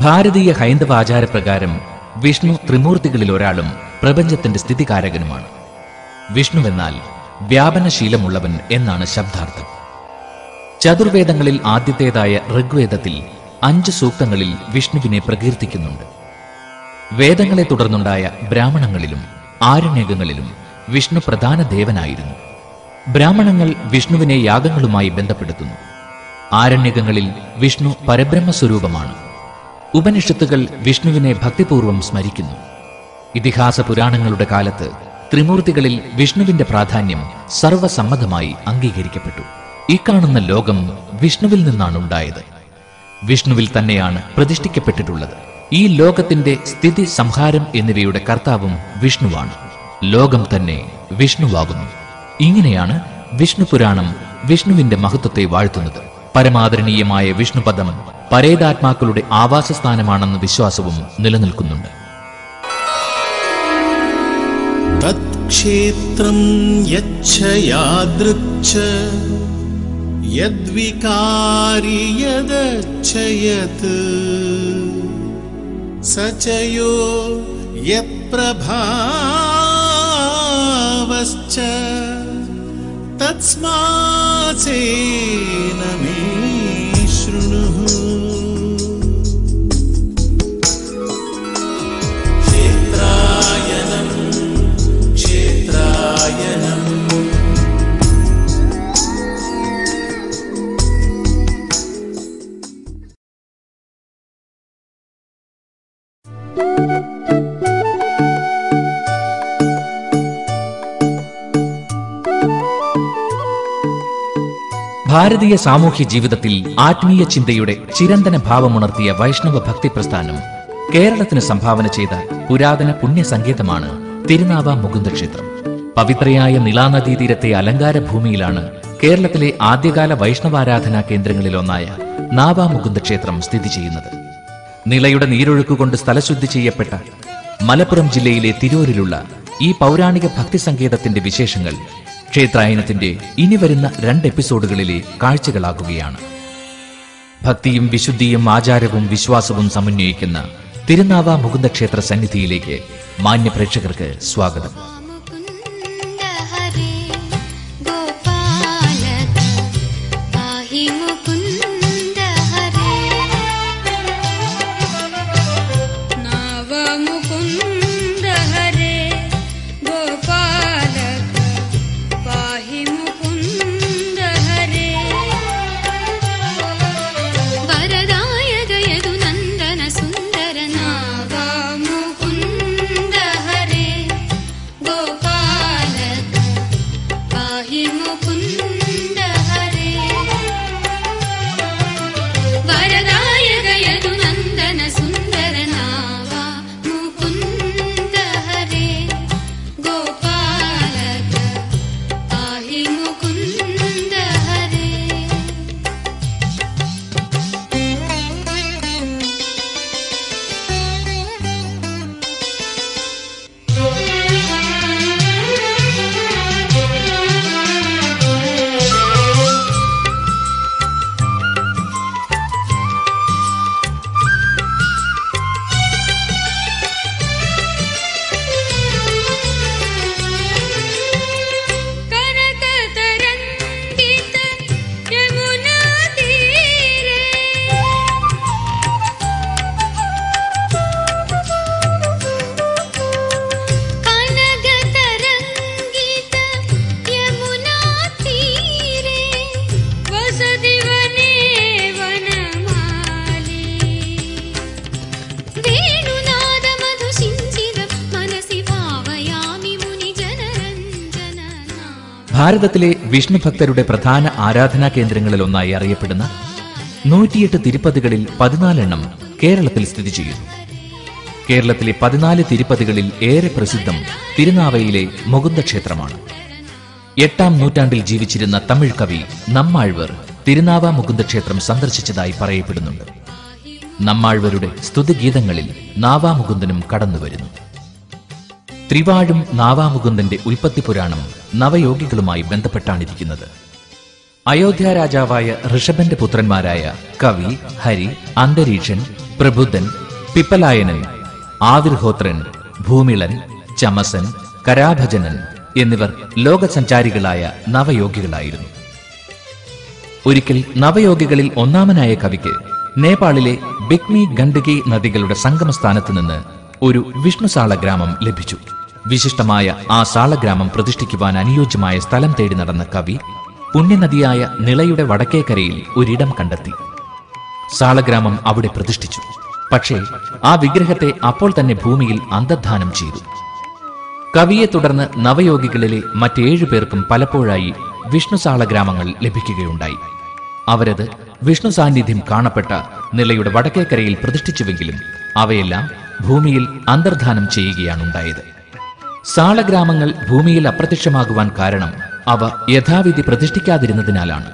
ഭാരതീയ ഹൈന്ദവ ആചാരപ്രകാരം വിഷ്ണു ത്രിമൂർത്തികളിൽ ഒരാളും പ്രപഞ്ചത്തിന്റെ സ്ഥിതികാരകനുമാണ്. വിഷ്ണുവെന്നാൽ വ്യാപനശീലമുള്ളവൻ എന്നാണ് ശബ്ദാർത്ഥം. ചതുർവേദങ്ങളിൽ ആദ്യത്തേതായ ഋഗ്വേദത്തിൽ അഞ്ച് സൂക്തങ്ങളിൽ വിഷ്ണുവിനെ പ്രകീർത്തിക്കുന്നുണ്ട്. വേദങ്ങളെ തുടർന്നുണ്ടായ ബ്രാഹ്മണങ്ങളിലും ആരണ്യകങ്ങളിലും വിഷ്ണു പ്രധാന ദേവനായിരുന്നു. ബ്രാഹ്മണങ്ങൾ വിഷ്ണുവിനെ യാഗങ്ങളുമായി ബന്ധപ്പെടുത്തുന്നു. ആരണ്യകങ്ങളിൽ വിഷ്ണു പരബ്രഹ്മസ്വരൂപമാണ്. ഉപനിഷത്തുകൾ വിഷ്ണുവിനെ ഭക്തിപൂർവം സ്മരിക്കുന്നു. ഇതിഹാസ പുരാണങ്ങളുടെ കാലത്ത് ത്രിമൂർത്തികളിൽ വിഷ്ണുവിന്റെ പ്രാധാന്യം സർവസമ്മതമായി അംഗീകരിക്കപ്പെട്ടു. ഈ കാണുന്ന ലോകം വിഷ്ണുവിൽ നിന്നാണ് ഉണ്ടായത്. വിഷ്ണുവിൽ തന്നെയാണ് പ്രതിഷ്ഠിക്കപ്പെട്ടിട്ടുള്ളത്. ഈ ലോകത്തിന്റെ സ്ഥിതി സംഹാരം എന്നിവയുടെ കർത്താവും വിഷ്ണുവാണ്. ലോകം തന്നെ വിഷ്ണുവാകുന്നു. ഇങ്ങനെയാണ് വിഷ്ണു പുരാണം വിഷ്ണുവിന്റെ മഹത്വത്തെ വാഴ്ത്തുന്നത്. പരമാദരണീയമായ വിഷ്ണുപദം പരേതാത്മാക്കളുടെ ആവാസസ്ഥാനമാണെന്ന വിശ്വാസവും നിലനിൽക്കുന്നുണ്ട്. തത്ക്ഷേത്രം യച്ഛയാദൃക്ഷ സചയോ യപ്രഭാവശ്ച തസ്മാസേന mim. ഭാരതീയ സാമൂഹ്യ ജീവിതത്തിൽ ആത്മീയ ചിന്തയുടെ ചിരന്തന ഭാവമുണർത്തിയ വൈഷ്ണവ ഭക്തി പ്രസ്ഥാനം കേരളത്തിന് സംഭാവന ചെയ്ത പുരാതന പുണ്യസങ്കേതമാണ് തിരുനാവ മുകുന്ദക്ഷേത്രം പവിത്രയായ നിളാനദീ തീരത്തെ അലങ്കാര ഭൂമിയിലാണ് കേരളത്തിലെ ആദ്യകാല വൈഷ്ണവാരാധനാ കേന്ദ്രങ്ങളിലൊന്നായ നാവ മുകുന്ദക്ഷേത്രം സ്ഥിതി ചെയ്യുന്നത്. നിളയുടെ നീരൊഴുക്കുകൊണ്ട് സ്ഥലശുദ്ധി ചെയ്യപ്പെട്ട മലപ്പുറം ജില്ലയിലെ തിരൂരിലുള്ള ഈ പൗരാണിക ഭക്തി സങ്കേതത്തിന്റെ വിശേഷങ്ങൾ ക്ഷേത്രായനത്തിന്റെ ഇനി വരുന്ന രണ്ട് എപ്പിസോഡുകളിലെ കാഴ്ചകളാകുകയാണ്. ഭക്തിയും വിശുദ്ധിയും ആചാരവും വിശ്വാസവും സമന്വയിക്കുന്ന തിരുനാവ മുകുന്ദക്ഷേത്ര സന്നിധിയിലേക്ക് മാന്യപ്രേക്ഷകർക്ക് സ്വാഗതം. ഭാരതത്തിലെ വിഷ്ണു ഭക്തരുടെ പ്രധാന ആരാധനാ കേന്ദ്രങ്ങളിൽ ഒന്നായി അറിയപ്പെടുന്ന നൂറ്റിയെട്ട് തിരുപ്പതികളിൽ പതിനാലെണ്ണം കേരളത്തിൽ സ്ഥിതി ചെയ്യുന്നു. കേരളത്തിലെ പതിനാല് തിരുപ്പതികളിൽ ഏറെ പ്രസിദ്ധം തിരുനാവയിലെ മുകുന്ദ ക്ഷേത്രമാണ്. എട്ടാം നൂറ്റാണ്ടിൽ ജീവിച്ചിരുന്ന തമിഴ് കവി നമ്മാഴ്വർ തിരുനാവ മുകുന്ദ ക്ഷേത്രം സന്ദർശിച്ചതായി പറയപ്പെടുന്നുണ്ട്. നമ്മാഴ്വരുടെ സ്തുതിഗീതങ്ങളിൽ നാവാമുകുന്ദനും കടന്നുവരുന്നു. ത്രിവാഴും നാവാമുകുന്ദന്റെ ഉൽപ്പത്തി പുരാണം നവയോഗികളുമായി ബന്ധപ്പെട്ടാണിരിക്കുന്നത്. അയോധ്യ രാജാവായ ഋഷഭന്റെ പുത്രന്മാരായ കവി ഹരി അന്തരീക്ഷൻ പ്രബുദ്ധൻ പിപ്പലായനൻ ആവിർഹോത്രൻ ഭൂമിളൻ ചമസൻ കരാഭജനൻ എന്നിവർ ലോകസഞ്ചാരികളായ നവയോഗികളായിരുന്നു. ഒരിക്കൽ നവയോഗികളിൽ ഒന്നാമനായ കവിക്ക് നേപ്പാളിലെ ബിക്മി ഗണ്ഡകി നദികളുടെ സംഗമസ്ഥാനത്ത് നിന്ന് ഒരു വിഷ്ണുസാള ഗ്രാമം ലഭിച്ചു. വിശിഷ്ടമായ ആ സാളഗ്രാമം പ്രതിഷ്ഠിക്കുവാൻ അനുയോജ്യമായ സ്ഥലം തേടി നടന്ന കവി പുണ്യനദിയായ നിളയുടെ വടക്കേക്കരയിൽ ഒരിടം കണ്ടെത്തി. സാളഗ്രാമം അവിടെ പ്രതിഷ്ഠിച്ചു. പക്ഷേ ആ വിഗ്രഹത്തെ അപ്പോൾ തന്നെ ഭൂമിയിൽ അന്തർധാനം ചെയ്തു. കവിയെ തുടർന്ന് നവയോഗികളിലെ മറ്റേഴു പേർക്കും പലപ്പോഴായി വിഷ്ണു സാളഗ്രാമങ്ങൾ ലഭിക്കുകയുണ്ടായി. അവരത് വിഷ്ണു സാന്നിധ്യം കാണപ്പെട്ട നിലയുടെ വടക്കേക്കരയിൽ പ്രതിഷ്ഠിച്ചുവെങ്കിലും അവയെല്ലാം ഭൂമിയിൽ അന്തർധാനം ചെയ്യുകയാണുണ്ടായത്. സാളഗ്രാമങ്ങൾ ഭൂമിയിൽ അപ്രത്യക്ഷമാകുവാൻ കാരണം അവ യഥാവിധി പ്രതിഷ്ഠിക്കാതിരുന്നതിനാലാണ്.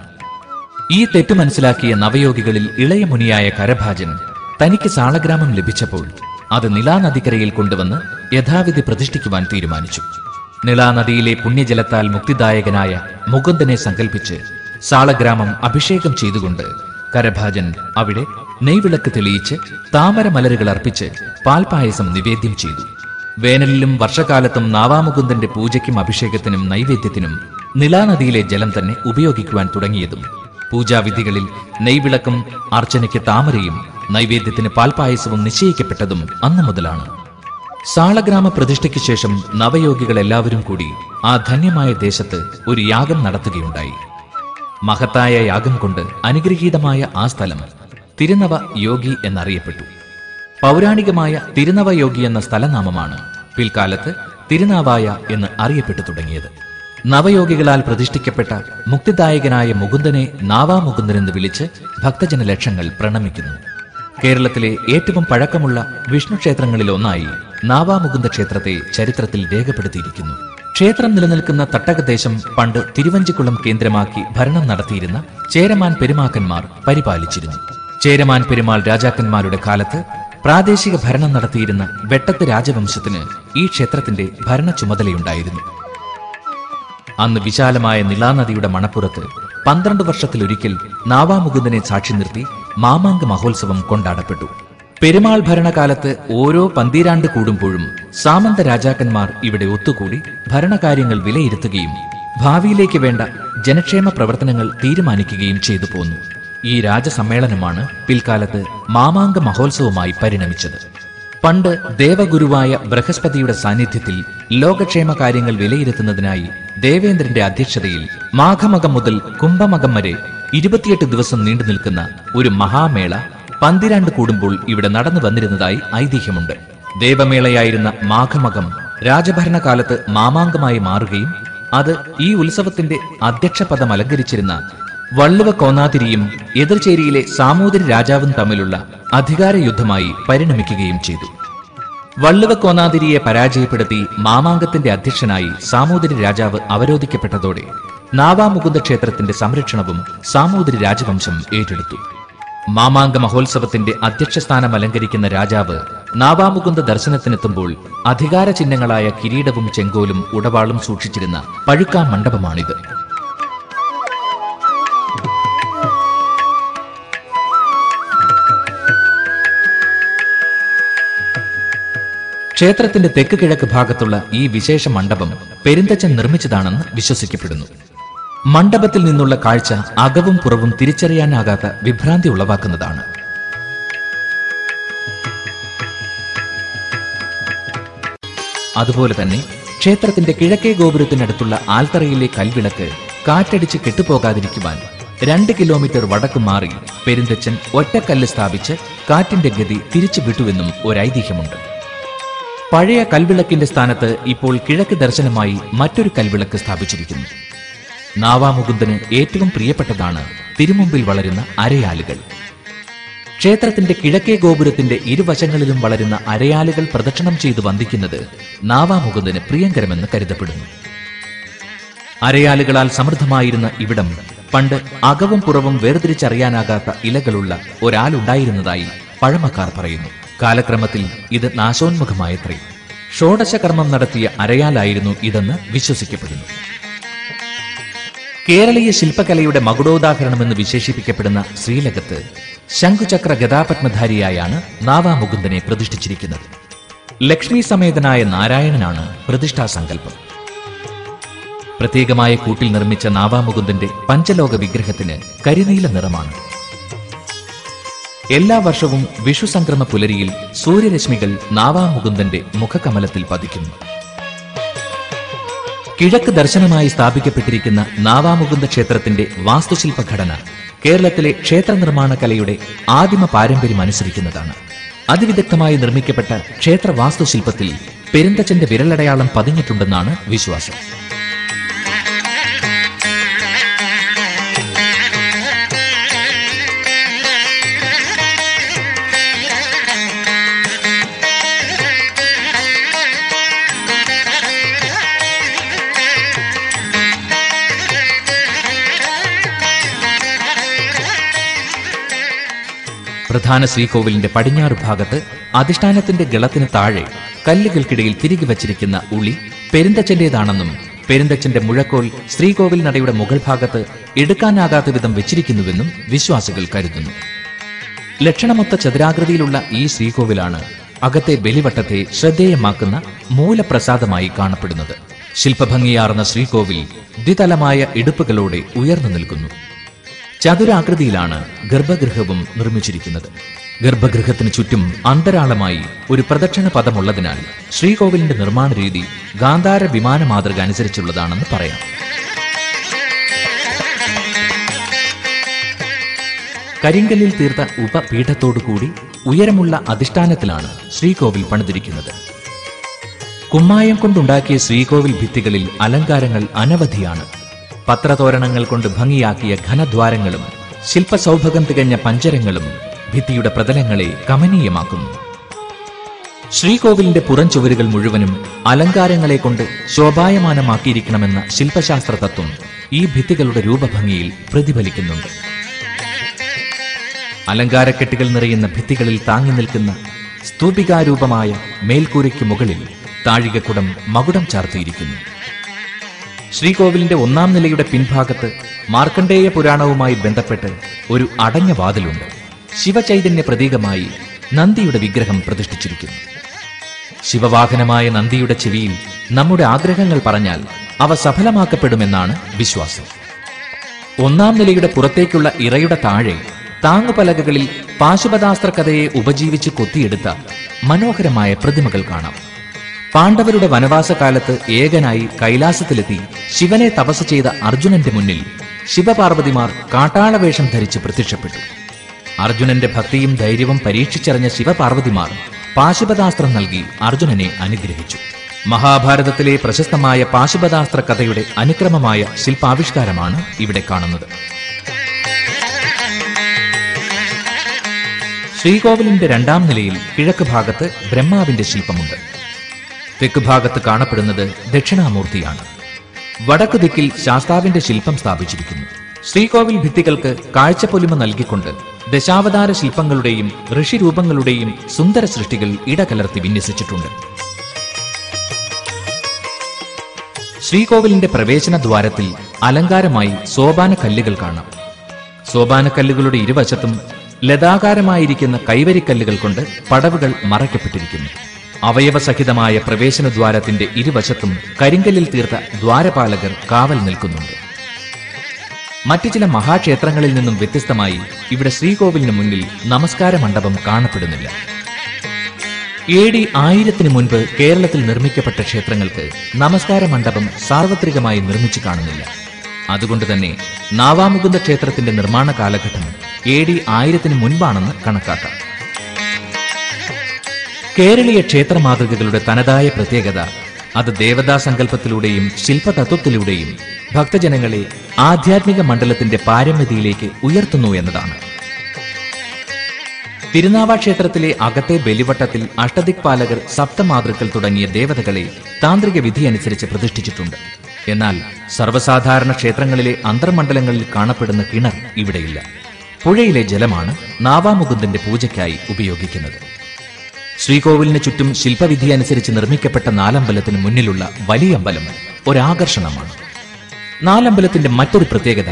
ഈ തെറ്റ് മനസ്സിലാക്കിയ നവയോഗികളിൽ ഇളയ മുനിയായ കരഭാജൻ തനിക്ക് സാളഗ്രാമം ലഭിച്ചപ്പോൾ അത് നിലാനദിക്കരയിൽ കൊണ്ടുവന്ന് യഥാവിധി പ്രതിഷ്ഠിക്കുവാൻ തീരുമാനിച്ചു. നിളാനദിയിലെ പുണ്യജലത്താൽ മുക്തിദായകനായ മുകുന്ദനെ സങ്കല്പിച്ച് സാളഗ്രാമം അഭിഷേകം ചെയ്തുകൊണ്ട് കരഭാജൻ അവിടെ നെയ്വിളക്ക് തെളിയിച്ച് താമരമലരുകൾ അർപ്പിച്ച് പാൽപായസം നിവേദ്യം ചെയ്തു. വേനലിലും വർഷകാലത്തും നാവാമുകുന്ദന്റെ പൂജയ്ക്കും അഭിഷേകത്തിനും നൈവേദ്യത്തിനും നിലാനദിയിലെ ജലം തന്നെ ഉപയോഗിക്കുവാൻ തുടങ്ങിയതും. പൂജാവിധികളിൽ നെയ്വിളക്കും അർച്ചനയ്ക്ക് താമരയും നൈവേദ്യത്തിന് പാൽപായസവും നിശ്ചയിക്കപ്പെട്ടതും അന്നു മുതലാണ്. സാളഗ്രാമ പ്രതിഷ്ഠയ്ക്ക് ശേഷം നവയോഗികൾ എല്ലാവരും കൂടി ആ ധന്യമായ ദേശത്ത് ഒരു യാഗം നടത്തുകയുണ്ടായി. മഹത്തായ യാഗം കൊണ്ട് അനുഗ്രഹീതമായ ആ സ്ഥലം തിരുനവ യോഗി എന്നറിയപ്പെട്ടു. പൗരാണികമായ തിരുനവയോഗി എന്ന സ്ഥലനാമമാണ് പിൽക്കാലത്ത് തിരുനാവായ എന്ന് അറിയപ്പെട്ടു തുടങ്ങിയത്. നവയോഗികളാൽ പ്രതിഷ്ഠിക്കപ്പെട്ട മുക്തിദായകനായ മുകുന്ദനെ നാവാമുകുന്ദൻ എന്ന് വിളിച്ച് ഭക്തജന ലക്ഷങ്ങൾ പ്രണമിക്കുന്നു. കേരളത്തിലെ ഏറ്റവും പഴക്കമുള്ള വിഷ്ണു ക്ഷേത്രങ്ങളിലൊന്നായി നാവാമുകുന്ദ ക്ഷേത്രത്തെ ചരിത്രത്തിൽ രേഖപ്പെടുത്തിയിരിക്കുന്നു. ക്ഷേത്രം നിലനിൽക്കുന്ന തട്ടകദേശം പണ്ട് തിരുവഞ്ചിക്കുളം കേന്ദ്രമാക്കി ഭരണം നടത്തിയിരുന്ന ചേരമാൻ പെരുമാക്കന്മാർ പരിപാലിച്ചിരുന്നു. ചേരമാൻ പെരുമാൾ രാജാക്കന്മാരുടെ കാലത്ത് പ്രാദേശിക ഭരണം നടത്തിയിരുന്ന വെട്ടത്ത് രാജവംശത്തിന് ഈ ക്ഷേത്രത്തിന്റെ ഭരണ ചുമതലയുണ്ടായിരുന്നു. അന്ന് വിശാലമായ നിലാനദിയുടെ മണപ്പുറത്ത് പന്ത്രണ്ട് വർഷത്തിലൊരിക്കൽ നാവാമുകുന്ദനെ സാക്ഷി നിർത്തി മാമാങ്ക മഹോത്സവം കൊണ്ടാടപ്പെട്ടു. പെരുമാൾ ഭരണകാലത്ത് ഓരോ പന്തീരാണ്ട് കൂടുമ്പോഴും സാമന്ത രാജാക്കന്മാർ ഇവിടെ ഒത്തുകൂടി ഭരണകാര്യങ്ങൾ വിലയിരുത്തുകയും ഭാവിയിലേക്ക് വേണ്ട ജനക്ഷേമ പ്രവർത്തനങ്ങൾ തീരുമാനിക്കുകയും ചെയ്തു പോന്നു. ഈ രാജസമ്മേളനമാണ് പിൽക്കാലത്ത് മാമാങ്ക മഹോത്സവമായി പരിണമിച്ചത്. പണ്ട് ദേവഗുരുവായ ബൃഹസ്പതിയുടെ സാന്നിധ്യത്തിൽ ലോകക്ഷേമ കാര്യങ്ങൾ വിലയിരുത്തുന്നതിനായി ദേവേന്ദ്രന്റെ അധ്യക്ഷതയിൽ മാഘമകം മുതൽ കുംഭമകം വരെ ഇരുപത്തിയെട്ട് ദിവസം നീണ്ടു നിൽക്കുന്ന ഒരു മഹാമേള പന്തിരാണ്ട് കൂടുമ്പോൾ ഇവിടെ നടന്നു വന്നിരുന്നതായി ഐതിഹ്യമുണ്ട്. ദേവമേളയായിരുന്ന മാഘമകം രാജഭരണകാലത്ത് മാമാങ്കമായി മാറുകയും അത് ഈ ഉത്സവത്തിന്റെ അധ്യക്ഷപദം അലങ്കരിച്ചിരുന്ന വള്ളുവ കോന്നാതിരിയും എതിർചേരിയിലെ സാമൂതിരി രാജാവും തമ്മിലുള്ള അധികാര യുദ്ധമായി പരിണമിക്കുകയും ചെയ്തു. വള്ളുവ കോന്നാതിരിയെ പരാജയപ്പെടുത്തി മാമാങ്കത്തിന്റെ അധ്യക്ഷനായി സാമൂതിരി രാജാവ് അവരോധിക്കപ്പെട്ടതോടെ നാവാമുകുന്ദ ക്ഷേത്രത്തിന്റെ സംരക്ഷണവും സാമൂതിരി രാജവംശം ഏറ്റെടുത്തു. മാമാങ്ക മഹോത്സവത്തിന്റെ അധ്യക്ഷസ്ഥാനം അലങ്കരിക്കുന്ന രാജാവ് നാവാമുകുന്ദ ദർശനത്തിനെത്തുമ്പോൾ അധികാര ചിഹ്നങ്ങളായ കിരീടവും ചെങ്കോലും ഉടവാളും സൂക്ഷിച്ചിരുന്ന പഴുക്കാ മണ്ഡപമാണിത്. ക്ഷേത്രത്തിന്റെ തെക്ക് കിഴക്ക് ഭാഗത്തുള്ള ഈ വിശേഷ മണ്ഡപം പെരുന്തച്ചൻ നിർമ്മിച്ചതാണെന്ന് വിശ്വസിക്കപ്പെടുന്നു. മണ്ഡപത്തിൽ നിന്നുള്ള കാഴ്ച അകവും പുറവും തിരിച്ചറിയാനാകാത്ത വിഭ്രാന്തി ഉളവാക്കുന്നതാണ്. അതുപോലെ തന്നെ ക്ഷേത്രത്തിന്റെ കിഴക്കേ ഗോപുരത്തിനടുത്തുള്ള ആൽത്തറയിലെ കൽവിളക്ക് കാറ്റടിച്ച് കെട്ടുപോകാതിരിക്കുവാൻ രണ്ട് കിലോമീറ്റർ വടക്ക് മാറി പെരുന്തച്ചൻ ഒറ്റക്കല്ല് സ്ഥാപിച്ച് കാറ്റിന്റെ ഗതി തിരിച്ചു വിട്ടുവെന്നും ഒരൈതിഹ്യമുണ്ട്. പഴയ കൽവിളക്കിന്റെ സ്ഥാനത്ത് ഇപ്പോൾ കിഴക്ക് ദർശനമായി മറ്റൊരു കൽവിളക്ക് സ്ഥാപിച്ചിരിക്കുന്നു. നാവാമുകുന്ദന് ഏറ്റവും പ്രിയപ്പെട്ടതാണ് തിരുമുമ്പിൽ വളരുന്ന അരയാലുകൾ. ക്ഷേത്രത്തിന്റെ കിഴക്കേ ഗോപുരത്തിന്റെ ഇരുവശങ്ങളിലും വളരുന്ന അരയാലുകൾ പ്രദക്ഷിണം ചെയ്ത് വന്ദിക്കുന്നത് നാവാമുകുന്ദന് പ്രിയങ്കരമെന്ന് കരുതപ്പെടുന്നു. അരയാലുകളാൽ സമൃദ്ധമായിരുന്ന ഇവിടം പണ്ട് അകവും പുറവും വേർതിരിച്ചറിയാനാകാത്ത ഇലകളുള്ള ഒരാളുണ്ടായിരുന്നതായി പഴമക്കാർ പറയുന്നു. കാലക്രമത്തിൽ ഇത് നാശോന്മുഖമായത്രേ. ഷോഡശ കർമ്മം നടത്തിയ അരയാലായിരുന്നു ഇതെന്ന് വിശ്വസിക്കപ്പെടുന്നു. കേരളീയ ശില്പകലയുടെ മകുടോദാഹരണമെന്ന് വിശേഷിപ്പിക്കപ്പെടുന്ന ശ്രീലകത്ത് ശംഖുചക്ര ഗതാപത്മധാരിയായാണ് നാവാമുകുന്ദനെ പ്രതിഷ്ഠിച്ചിരിക്കുന്നത്. ലക്ഷ്മി സമേതനായ നാരായണനാണ് പ്രതിഷ്ഠാസങ്കല്പം പ്രത്യേകമായ കൂട്ടിൽ നിർമ്മിച്ച നാവാമുകുന്ദന്റെ പഞ്ചലോക വിഗ്രഹത്തിന് കരിനീല നിറമാണ്. എല്ലാ വർഷവും വിഷു സംക്രമ പുലരിയിൽ സൂര്യരശ്മികൾ നാവാമുകുന്ദന്റെ മുഖകമലത്തിൽ പതിക്കുന്നു. കിഴക്ക് ദർശനമായി സ്ഥാപിക്കപ്പെട്ടിരിക്കുന്ന നാവാമുകുന്ദ ക്ഷേത്രത്തിന്റെ വാസ്തുശില്പ ഘടന കേരളത്തിലെ ക്ഷേത്ര നിർമ്മാണ കലയുടെ ആദിമ പാരമ്പര്യം അനുസരിക്കുന്നതാണ്. അതിവിദഗ്ധമായി നിർമ്മിക്കപ്പെട്ട ക്ഷേത്ര വാസ്തുശില്പത്തിൽ പെരുന്തച്ചന്റെ വിരലടയാളം പതിഞ്ഞിട്ടുണ്ടെന്നാണ് വിശ്വാസം. പ്രധാന ശ്രീകോവിലിന്റെ പടിഞ്ഞാറ് ഭാഗത്ത് അധിഷ്ഠാനത്തിന്റെ ഗളത്തിന് താഴെ കല്ലുകൾക്കിടയിൽ തിരികെ വച്ചിരിക്കുന്ന ഉളി പെരുന്തച്ചന്റേതാണെന്നും പെരുന്തച്ചന്റെ മുഴക്കോൽ ശ്രീകോവിൽ നടയുടെ മുകൾ ഭാഗത്ത് എടുക്കാനാകാത്ത വിധം വെച്ചിരിക്കുന്നുവെന്നും വിശ്വാസികൾ കരുതുന്നു. ലക്ഷണമൊത്ത ചതുരാകൃതിയിലുള്ള ഈ ശ്രീകോവിലാണ് അകത്തെ ബലിവട്ടത്തെ ശ്രദ്ധേയമാക്കുന്ന മൂലപ്രസാദമായി കാണപ്പെടുന്നത്. ശില്പഭംഗിയാർന്ന ശ്രീകോവിൽ ദ്വിതലമായ ഇടുപ്പുകളോടെ ഉയർന്നു നിൽക്കുന്നു. ചതുരാകൃതിയിലാണ് ഗർഭഗൃഹവും നിർമ്മിച്ചിരിക്കുന്നത്. ഗർഭഗൃഹത്തിന് ചുറ്റും അന്തരാളമായി ഒരു പ്രദക്ഷിണ പദമുള്ളതിനാൽ ശ്രീകോവിലിന്റെ നിർമ്മാണ രീതി ഗാന്ധാര വിമാന മാതൃക അനുസരിച്ചുള്ളതാണെന്ന് പറയാം. കരിങ്കല്ലിൽ തീർത്ത ഉപപീഠത്തോടുകൂടി ഉയരമുള്ള അധിഷ്ഠാനത്തിലാണ് ശ്രീകോവിൽ പണിതിരിക്കുന്നത്. കുമ്മായം കൊണ്ടുണ്ടാക്കിയ ശ്രീകോവിൽ ഭിത്തികളിൽ അലങ്കാരങ്ങൾ അനവധിയാണ്. പത്രതോരണങ്ങൾ കൊണ്ട് ഭംഗിയാക്കിയ ഘനദ്വാരങ്ങളും ശില്പസൗഭകം തികഞ്ഞ പഞ്ചരങ്ങളും ഭിത്തിയുടെ പ്രതലങ്ങളെ കമനീയമാക്കുന്നു ശ്രീകോവിലിന്റെ പുറംചുവരുകൾ മുഴുവനും അലങ്കാരങ്ങളെ കൊണ്ട് ശോഭായമാനമാക്കിയിരിക്കണമെന്ന ശില്പശാസ്ത്ര തത്വം ഈ ഭിത്തികളുടെ രൂപഭംഗിയിൽ പ്രതിഫലിക്കുന്നുണ്ട്. അലങ്കാരക്കെട്ടുകൾ നിറയുന്ന ഭിത്തികളിൽ താങ്ങി നിൽക്കുന്ന സ്തൂപികാരൂപമായ മേൽക്കൂരയ്ക്ക് മുകളിൽ താഴികക്കുടം മകുടം ചാർത്തിയിരിക്കുന്നു. ശ്രീകോവിലിന്റെ ഒന്നാം നിലയുടെ പിൻഭാഗത്ത് മാർക്കണ്ഡേയ പുരാണവുമായി ബന്ധപ്പെട്ട് ഒരു അടഞ്ഞ വാതിലുണ്ട്. ശിവചൈതന്യ പ്രതീകമായി നന്ദിയുടെ വിഗ്രഹം പ്രതിഷ്ഠിച്ചിരിക്കുന്നു. ശിവവാഹനമായ നന്ദിയുടെ ചെവിയിൽ നമ്മുടെ ആഗ്രഹങ്ങൾ പറഞ്ഞാൽ അവ സഫലമാക്കപ്പെടുമെന്നാണ് വിശ്വാസം. ഒന്നാം നിലയുടെ പുറത്തേക്കുള്ള ഇറയുടെ താഴെ താങ്ങുപലകകളിൽ പാശുപതാസ്ത്ര കഥയെ ഉപജീവിച്ച് കൊത്തിയെടുത്ത മനോഹരമായ പ്രതിമകൾ കാണാം. പാണ്ഡവരുടെ വനവാസകാലത്ത് ഏകനായി കൈലാസത്തിലെത്തി ശിവനെ തപസ് ചെയ്ത അർജുനന്റെ മുന്നിൽ ശിവപാർവതിമാർ കാട്ടാളവേഷം ധരിച്ച് പ്രത്യക്ഷപ്പെട്ടു. അർജുനന്റെ ഭക്തിയും ധൈര്യവും പരീക്ഷിച്ചറിഞ്ഞ ശിവപാർവതിമാർ പാശുപതാസ്ത്രം നൽകി അർജുനനെ അനുഗ്രഹിച്ചു. മഹാഭാരതത്തിലെ പ്രശസ്തമായ പാശുപതാസ്ത്ര കഥയുടെ അനുക്രമമായ ശില്പാവിഷ്കാരമാണ് ഇവിടെ കാണുന്നത്. ശ്രീകോവിലിന്റെ രണ്ടാം നിലയിൽ കിഴക്ക് ഭാഗത്ത് ബ്രഹ്മാവിന്റെ ശില്പമുണ്ട്. തെക്ക് ഭാഗത്ത് കാണപ്പെടുന്നത് ദക്ഷിണാമൂർത്തിയാണ്. വടക്കു ദിക്കിൽ ശാസ്താവിന്റെ ശില്പം സ്ഥാപിച്ചിരിക്കുന്നു. ശ്രീകോവിൽ ഭിത്തികൾക്ക് കാഴ്ചപ്പൊലിമ നൽകിക്കൊണ്ട് ദശാവതാര ശില്പങ്ങളുടെയും ഋഷിരൂപങ്ങളുടെയും സുന്ദര സൃഷ്ടികൾ ഇടകലർത്തി വിന്യസിച്ചിട്ടുണ്ട്. ശ്രീകോവിലിന്റെ പ്രവേശന ദ്വാരത്തിൽ അലങ്കാരമായി സോപാന കല്ലുകൾ കാണാം. സോപാന കല്ലുകളുടെ ഇരുവശത്തും ലതാകാരമായിരിക്കുന്ന കൈവരിക്കല്ലുകൾ കൊണ്ട് പടവുകൾ മറയ്ക്കപ്പെട്ടിരിക്കുന്നു. അവയവസഹിതമായ പ്രവേശനദ്വാരത്തിന്റെ ഇരുവശത്തും കരിങ്കല്ലിൽ തീർത്ത ദ്വാരപാലകർ കാവൽ നിൽക്കുന്നുണ്ട്. മറ്റു ചില മഹാക്ഷേത്രങ്ങളിൽ നിന്നും വ്യത്യസ്തമായി ഇവിടെ ശ്രീകോവിലിന് മുന്നിൽ നമസ്കാര മണ്ഡപം കാണപ്പെടുന്നില്ല. എ ഡി ആയിരത്തിന് മുൻപ് കേരളത്തിൽ നിർമ്മിക്കപ്പെട്ട ക്ഷേത്രങ്ങൾക്ക് നമസ്കാര മണ്ഡപം സാർവത്രികമായി നിർമ്മിച്ചു കാണുന്നില്ല. അതുകൊണ്ട് തന്നെ നാവാമുകുന്ദ ക്ഷേത്രത്തിന്റെ നിർമ്മാണ കാലഘട്ടം എ ഡി ആയിരത്തിന് മുൻപാണെന്ന് കണക്കാക്കാം. കേരളീയ ക്ഷേത്ര മാതൃകകളുടെ തനതായ പ്രത്യേകത. അത് ദേവതാ സങ്കല്പത്തിലൂടെയും ശില്പതത്വത്തിലൂടെയും ഭക്തജനങ്ങളെ ആധ്യാത്മിക മണ്ഡലത്തിന്റെ പാരമ്യതയിലേക്ക് ഉയർത്തുന്നു എന്നതാണ്. തിരുനാവാ ക്ഷേത്രത്തിലെ അകത്തെ ബലിവട്ടത്തിൽ അഷ്ടദിക്പാലകർ സപ്തമാതൃക്കൾ തുടങ്ങിയ ദേവതകളെ താന്ത്രിക വിധി അനുസരിച്ച് പ്രതിഷ്ഠിച്ചിട്ടുണ്ട്. എന്നാൽ സർവസാധാരണ ക്ഷേത്രങ്ങളിലെ അന്തർമണ്ഡലങ്ങളിൽ കാണപ്പെടുന്ന കിണർ ഇവിടെയില്ല. പുഴയിലെ ജലമാണ് നാവാമുകുന്ദന്റെ പൂജയ്ക്കായി ഉപയോഗിക്കുന്നത്. ശ്രീകോവിലിന് ചുറ്റും ശില്പവിധി അനുസരിച്ച് നിർമ്മിക്കപ്പെട്ട നാലമ്പലത്തിന് മുന്നിലുള്ള വലിയ അമ്പലം ഒരാകർഷണമാണ്. നാലമ്പലത്തിന്റെ മറ്റൊരു പ്രത്യേകത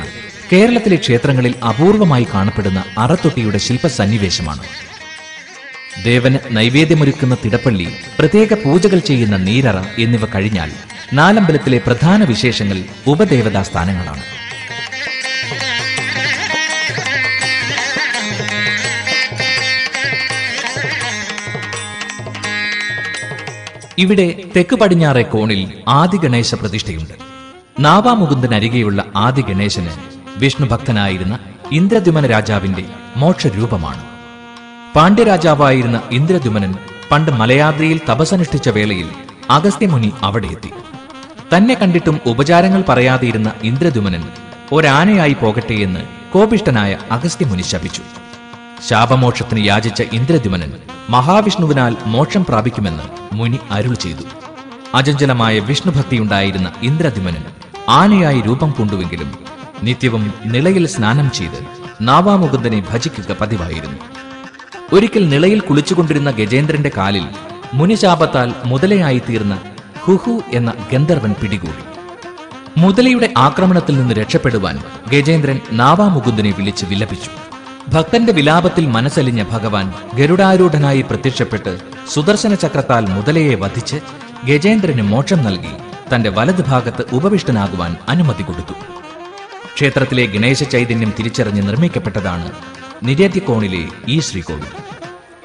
കേരളത്തിലെ ക്ഷേത്രങ്ങളിൽ അപൂർവമായി കാണപ്പെടുന്ന അറത്തൊട്ടിയുടെ ശില്പ സന്നിവേശമാണ് ദേവന് നൈവേദ്യമൊരുക്കുന്ന തിടപ്പള്ളി പ്രത്യേക പൂജകൾ ചെയ്യുന്ന നീരറ എന്നിവ കഴിഞ്ഞാൽ നാലമ്പലത്തിലെ പ്രധാന വിശേഷങ്ങൾ ഉപദേവതാ സ്ഥാനങ്ങളാണ്. ഇവിടെ തെക്ക് പടിഞ്ഞാറെ കോണിൽ ആദി ഗണേശ പ്രതിഷ്ഠയുണ്ട്. നാവാമുകുന്ദനരികെയുള്ള ആദി ഗണേശന് വിഷ്ണു ഭക്തനായിരുന്ന ഇന്ദ്രദ്യുമന രാജാവിന്റെ മോക്ഷരൂപമാണ്. പാണ്ഡ്യരാജാവായിരുന്ന ഇന്ദ്രദ്യുമനൻ പണ്ട് മലയാദ്രിയിൽ തപസനുഷ്ഠിച്ച വേളയിൽ അഗസ്ത്യമുനി അവിടെ എത്തി. തന്നെ കണ്ടിട്ടും ഉപചാരങ്ങൾ പറയാതെയിരുന്ന ഇന്ദ്രദ്യുമനൻ ഒരാനയായി പോകട്ടെ എന്ന് കോപിഷ്ടനായ അഗസ്ത്യമുനി ശപിച്ചു. ശാപമോക്ഷത്തിന് യാചിച്ച ഇന്ദ്രദ്യുമനൻ മഹാവിഷ്ണുവിനാൽ മോക്ഷം പ്രാപിക്കുമെന്ന് മുനി അരുൾ ചെയ്തു. അജഞ്ചലമായ വിഷ്ണുഭക്തിയുണ്ടായിരുന്ന ഇന്ദ്രദ്യുമനൻ ആനയായി രൂപം കൊണ്ടുവെങ്കിലും നിത്യവും നിളയിൽ സ്നാനം ചെയ്ത് നാവാമുകുന്ദനെ ഭജിക്കുക പതിവായിരുന്നു. ഒരിക്കൽ നിളയിൽ കുളിച്ചുകൊണ്ടിരുന്ന ഗജേന്ദ്രന്റെ കാലിൽ മുനിശാപത്താൽ മുതലയായി തീർന്ന ഹുഹു എന്ന ഗന്ധർവൻ പിടികൂടി. മുതലയുടെ ആക്രമണത്തിൽ നിന്ന് രക്ഷപ്പെടുവാൻ ഗജേന്ദ്രൻ നാവാമുകുന്ദനെ വിളിച്ച് വിലപിച്ചു ഭക്തന്റെ വിലാപത്തിൽ മനസ്സലിഞ്ഞ ഭഗവാൻ ഗരുഡാരൂഢനായി പ്രത്യക്ഷപ്പെട്ട് സുദർശന ചക്രത്താൽ മുതലയെ വധിച്ച് ഗജേന്ദ്രന് മോക്ഷം നൽകി തന്റെ വലതുഭാഗത്ത് ഉപവിഷ്ടനാകുവാൻ അനുമതി കൊടുത്തു. ക്ഷേത്രത്തിലെ ഗണേശ ചൈതന്യം തിരിച്ചറിഞ്ഞ് നിർമ്മിക്കപ്പെട്ടതാണ് നിര്യാത്യക്കോണിലെ ഈ ശ്രീകോവിൽ.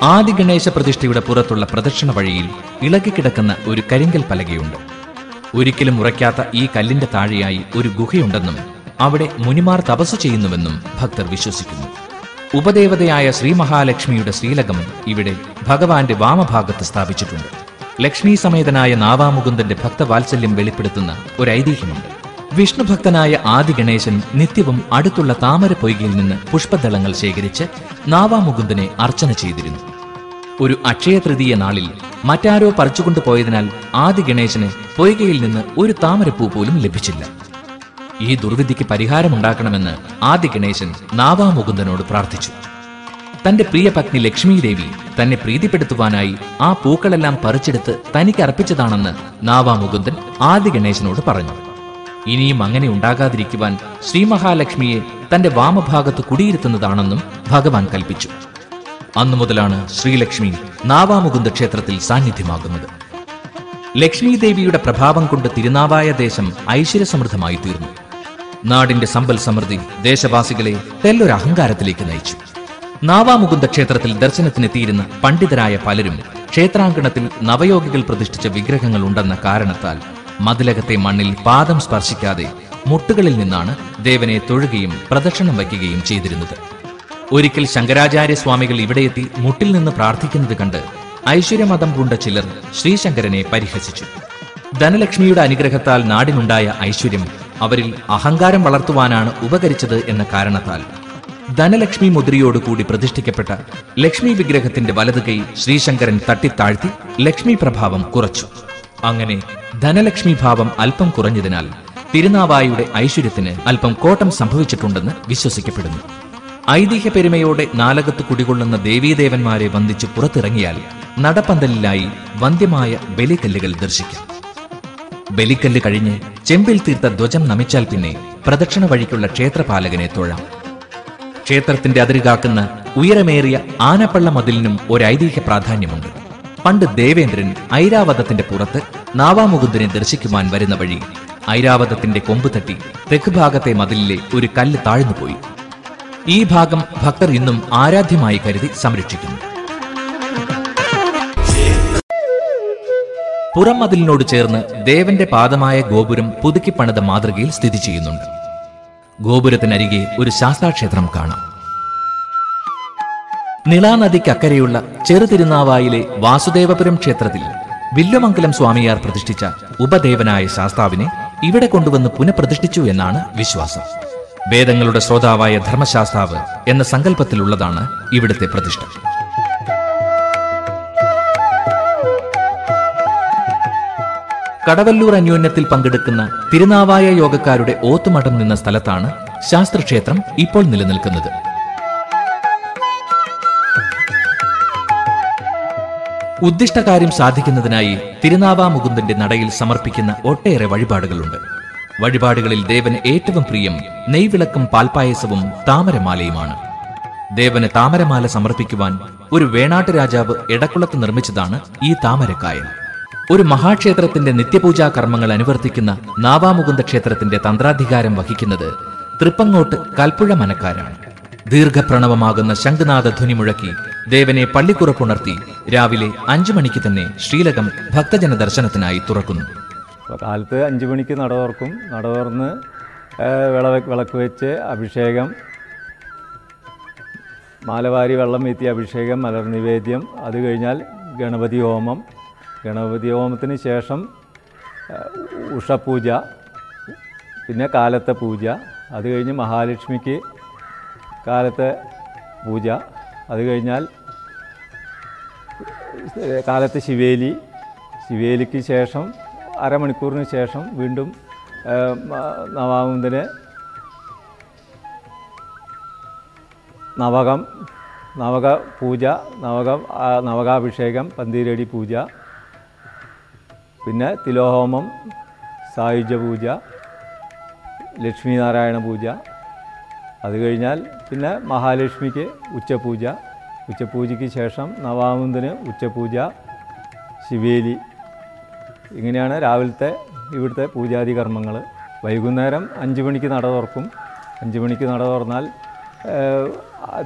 ആദി ഗണേശ പ്രതിഷ്ഠയുടെ പുറത്തുള്ള പ്രദക്ഷിണ വഴിയിൽ ഇളകിക്കിടക്കുന്ന ഒരു കരിങ്കൽ പലകയുണ്ട്. ഒരിക്കലും ഉറയ്ക്കാത്ത ഈ കല്ലിന്റെ താഴെയായി ഒരു ഗുഹയുണ്ടെന്നും അവിടെ മുനിമാർ തപസ് ചെയ്യുന്നുവെന്നും ഭക്തർ വിശ്വസിക്കുന്നു. ഉപദേവതയായ ശ്രീ മഹാലക്ഷ്മിയുടെ ശ്രീലകം ഇവിടെ ഭഗവാന്റെ വാമഭാഗത്ത് സ്ഥാപിച്ചിട്ടുണ്ട്. ലക്ഷ്മി സമേതനായ നാവാമുകുന്ദന്റെ ഭക്തവാത്സല്യം വെളിപ്പെടുത്തുന്ന ഒരു ഐതിഹ്യമുണ്ട്. വിഷ്ണുഭക്തനായ ആദി ഗണേശൻ നിത്യവും അടുത്തുള്ള താമര പൊയ്കയിൽ നിന്ന് പുഷ്പദളങ്ങൾ ശേഖരിച്ച് നാവാമുകുന്ദനെ അർച്ചന ചെയ്തിരുന്നു. ഒരു അക്ഷയ തൃതീയ നാളിൽ മറ്റാരോ പറിച്ചുകൊണ്ടുപോയതിനാൽ ആദി ഗണേശന് പൊയ്കയിൽ നിന്ന് ഒരു താമരപ്പൂ പോലും ലഭിച്ചില്ല. ഈ ദുർവിധിക്ക് പരിഹാരമുണ്ടാക്കണമെന്ന് ആദ്യ ഗണേശൻ നാവാമുകുന്ദനോട് പ്രാർത്ഥിച്ചു. തന്റെ പ്രിയ പത്നി ലക്ഷ്മീദേവി തന്നെ പ്രീതിപ്പെടുത്തുവാനായി ആ പൂക്കളെല്ലാം പറിച്ചെടുത്ത് തനിക്ക് അർപ്പിച്ചതാണെന്ന് നാവാമുകുന്ദൻ ആദ്യ ഗണേശനോട് പറഞ്ഞു. ഇനിയും അങ്ങനെ ഉണ്ടാകാതിരിക്കുവാൻ ശ്രീ മഹാലക്ഷ്മിയെ തന്റെ വാമഭാഗത്ത് കുടിയിരുത്തുന്നതാണെന്നും ഭഗവാൻ കൽപ്പിച്ചു. അന്നു മുതലാണ് ശ്രീലക്ഷ്മി നാവാമുകുന്ദ ക്ഷേത്രത്തിൽ സാന്നിധ്യമാകുന്നത്. ലക്ഷ്മി ദേവിയുടെ പ്രഭാവം കൊണ്ട് തിരുനാവായ ദേശം ഐശ്വര്യസമൃദ്ധമായി തീർന്നു നാടിന്റെ സമ്പൽ സമൃദ്ധി ദേശവാസികളെ തെല്ലൊരു അഹങ്കാരത്തിലേക്ക് നയിച്ചു. നാവാമുകുന്ദ ക്ഷേത്രത്തിൽ ദർശനത്തിനെത്തിയിരുന്ന പണ്ഡിതരായ പലരും ക്ഷേത്രാങ്കണത്തിൽ നവയോഗികൾ പ്രതിഷ്ഠിച്ച വിഗ്രഹങ്ങൾ ഉണ്ടെന്ന കാരണത്താൽ മതിലകത്തെ മണ്ണിൽ പാദം സ്പർശിക്കാതെ മുട്ടുകളിൽ നിന്നാണ് ദേവനെ തൊഴുകയും പ്രദക്ഷിണം വയ്ക്കുകയും ചെയ്തിരുന്നത്. ഒരിക്കൽ ശങ്കരാചാര്യ സ്വാമികൾ ഇവിടെയെത്തി മുട്ടിൽ നിന്ന് പ്രാർത്ഥിക്കുന്നത് കണ്ട് ഐശ്വര്യമതം പൂണ്ട ചിലർ ശ്രീശങ്കരനെ പരിഹസിച്ചു. ധനലക്ഷ്മിയുടെ അനുഗ്രഹത്താൽ നാടിനുണ്ടായ ഐശ്വര്യം അവരിൽ അഹങ്കാരം വളർത്തുവാനാണ് ഉപകരിച്ചത് എന്ന കാരണത്താൽ. ധനലക്ഷ്മി മുദ്രയോടുകൂടി പ്രതിഷ്ഠിക്കപ്പെട്ട ലക്ഷ്മി വിഗ്രഹത്തിന്റെ വലതു കൈ ശ്രീശങ്കരൻ തട്ടിത്താഴ്ത്തി ലക്ഷ്മി പ്രഭാവം കുറച്ചു. അങ്ങനെ ധനലക്ഷ്മി ഭാവം അല്പം കുറഞ്ഞതിനാൽ തിരുനാവായുടെ ഐശ്വര്യത്തിന് അല്പം കോട്ടം സംഭവിച്ചിട്ടുണ്ടെന്ന് വിശ്വസിക്കപ്പെടുന്നു. ഐതിഹ്യ പെരുമയോടെ നാലകത്ത് കുടികൊള്ളുന്ന ദേവീദേവന്മാരെ വന്ദിച്ച് പുറത്തിറങ്ങിയാൽ നടപ്പന്തലിലായി വന്ധ്യമായ ബലിക്കല്ലുകൾ ദർശിക്കാം. ബലിക്കല്ല് കഴിഞ്ഞ് ചെമ്പിൽ തീർത്ത ധ്വജം നമിച്ചാൽ പിന്നെ പ്രദക്ഷിണ വഴിക്കുള്ള ക്ഷേത്രപാലകനെ തൊഴാം. ക്ഷേത്രത്തിന്റെ അതിരുകാക്കുന്ന ഉയരമേറിയ ആനപ്പള്ള മതിലിനും ഒരു ഐതിഹ്യ പ്രാധാന്യമുണ്ട്. പണ്ട് ദേവേന്ദ്രൻ ഐരാവതത്തിന്റെ പുറത്ത് നാവാമുകുന്ദനെ ദർശിക്കുവാൻ വരുന്ന വഴി ഐരാവതത്തിന്റെ കൊമ്പ് തട്ടി തെക്ക് ഭാഗത്തെ മതിലിലെ ഒരു കല്ല് താഴ്ന്നുപോയി. ഈ ഭാഗം ഭക്തർ ഇന്നും ആരാധ്യമായി കരുതി സംരക്ഷിക്കുന്നു. പുറം മതിലിനോട് ചേർന്ന് ദേവന്റെ പാദമായ ഗോപുരം പുതുക്കി പണിത മാതൃകയിൽ സ്ഥിതി ചെയ്യുന്നുണ്ട്. ഗോപുരത്തിനരികെ ഒരു ശാസ്താക്ഷേത്രം കാണാം. നിളാനദിക്കക്കരെയുള്ള ചെറുതിരുനാവായിലെ വാസുദേവപുരം ക്ഷേത്രത്തിൽ വില്ലുമംഗലം സ്വാമിയാർ പ്രതിഷ്ഠിച്ച ഉപദേവനായ ശാസ്താവിനെ ഇവിടെ കൊണ്ടുവന്ന് പുനഃപ്രതിഷ്ഠിച്ചു എന്നാണ് വിശ്വാസം. വേദങ്ങളുടെ ശ്രോതാവായ ധർമ്മശാസ്താവ് എന്ന സങ്കല്പത്തിലുള്ളതാണ് ഇവിടുത്തെ പ്രതിഷ്ഠ. കടവല്ലൂർ അന്യോന്യത്തിൽ പങ്കെടുക്കുന്ന തിരുനാവായ യോഗക്കാരുടെ ഓത്തുമഠം നിന്ന സ്ഥലത്താണ് ശാസ്ത്രക്ഷേത്രം ഇപ്പോൾ നിലനിൽക്കുന്നത്. ഉദ്ദിഷ്ടകാര്യം സാധിക്കുന്നതിനായി തിരുനാവാ മുകുന്ദന്റെ നടയിൽ സമർപ്പിക്കുന്ന ഒട്ടേറെ വഴിപാടുകളുണ്ട്. വഴിപാടുകളിൽ ദേവന് ഏറ്റവും പ്രിയം നെയ്വിളക്കും പാൽപ്പായസവും താമരമാലയുമാണ്. ദേവന് താമരമാല സമർപ്പിക്കുവാൻ ഒരു വേണാട്ട് രാജാവ് എടക്കുളത്ത് നിർമ്മിച്ചതാണ് ഈ താമരക്കായ ഒരു മഹാക്ഷേത്രത്തിന്റെ നിത്യപൂജാ കർമ്മങ്ങൾ അനുവർത്തിക്കുന്ന നാവാമുകുന്ദ ക്ഷേത്രത്തിന്റെ തന്ത്രാധികാരം വഹിക്കുന്നത് തൃപ്പങ്ങോട്ട് കൽപ്പുഴ മനക്കാരാണ്. ദീർഘപ്രണവമാകുന്ന ശംഖനാഥ ധ്വനി മുഴക്കി ദേവനെ പള്ളിക്കുറപ്പുണർത്തി രാവിലെ അഞ്ചു മണിക്ക് തന്നെ ശ്രീലകം ഭക്തജന ദർശനത്തിനായി തുറക്കുന്നു. കാലത്ത് അഞ്ചു മണിക്ക് നട തുറക്കും നട തുറന്ന് വിളക്ക് വെച്ച് അഭിഷേകം മാലവാരി വെള്ളം വീത്തി അഭിഷേകം മലർ നിവേദ്യം അത് കഴിഞ്ഞാൽ ഗണപതി ഹോമം ഗണപതി ഹോമത്തിന് ശേഷം ഉഷപൂജ പിന്നെ കാലത്തെ പൂജ അത് കഴിഞ്ഞ് മഹാലക്ഷ്മിക്ക് കാലത്തെ പൂജ അത് കഴിഞ്ഞാൽ കാലത്ത് ശിവേലി ശിവേലിക്ക് ശേഷം അരമണിക്കൂറിന് ശേഷം വീണ്ടും നവാമുന്തിന് നവകം നവക പൂജ നവക നവകാഭിഷേകം പന്തീരടി പൂജ പിന്നെ തിലോഹോമം സായുജ പൂജ ലക്ഷ്മിനാരായണ പൂജ. അത് കഴിഞ്ഞാൽ പിന്നെ മഹാലക്ഷ്മിക്ക് ഉച്ചപൂജ. ഉച്ചപൂജയ്ക്ക് ശേഷം നവാമുന്തിന് ഉച്ചപൂജ ശിവേലി. ഇങ്ങനെയാണ് രാവിലത്തെ ഇവിടുത്തെ പൂജാതി കർമ്മങ്ങൾ വൈകുന്നേരം അഞ്ച് മണിക്ക് നട തുറക്കും. അഞ്ച് മണിക്ക് നട തുറന്നാൽ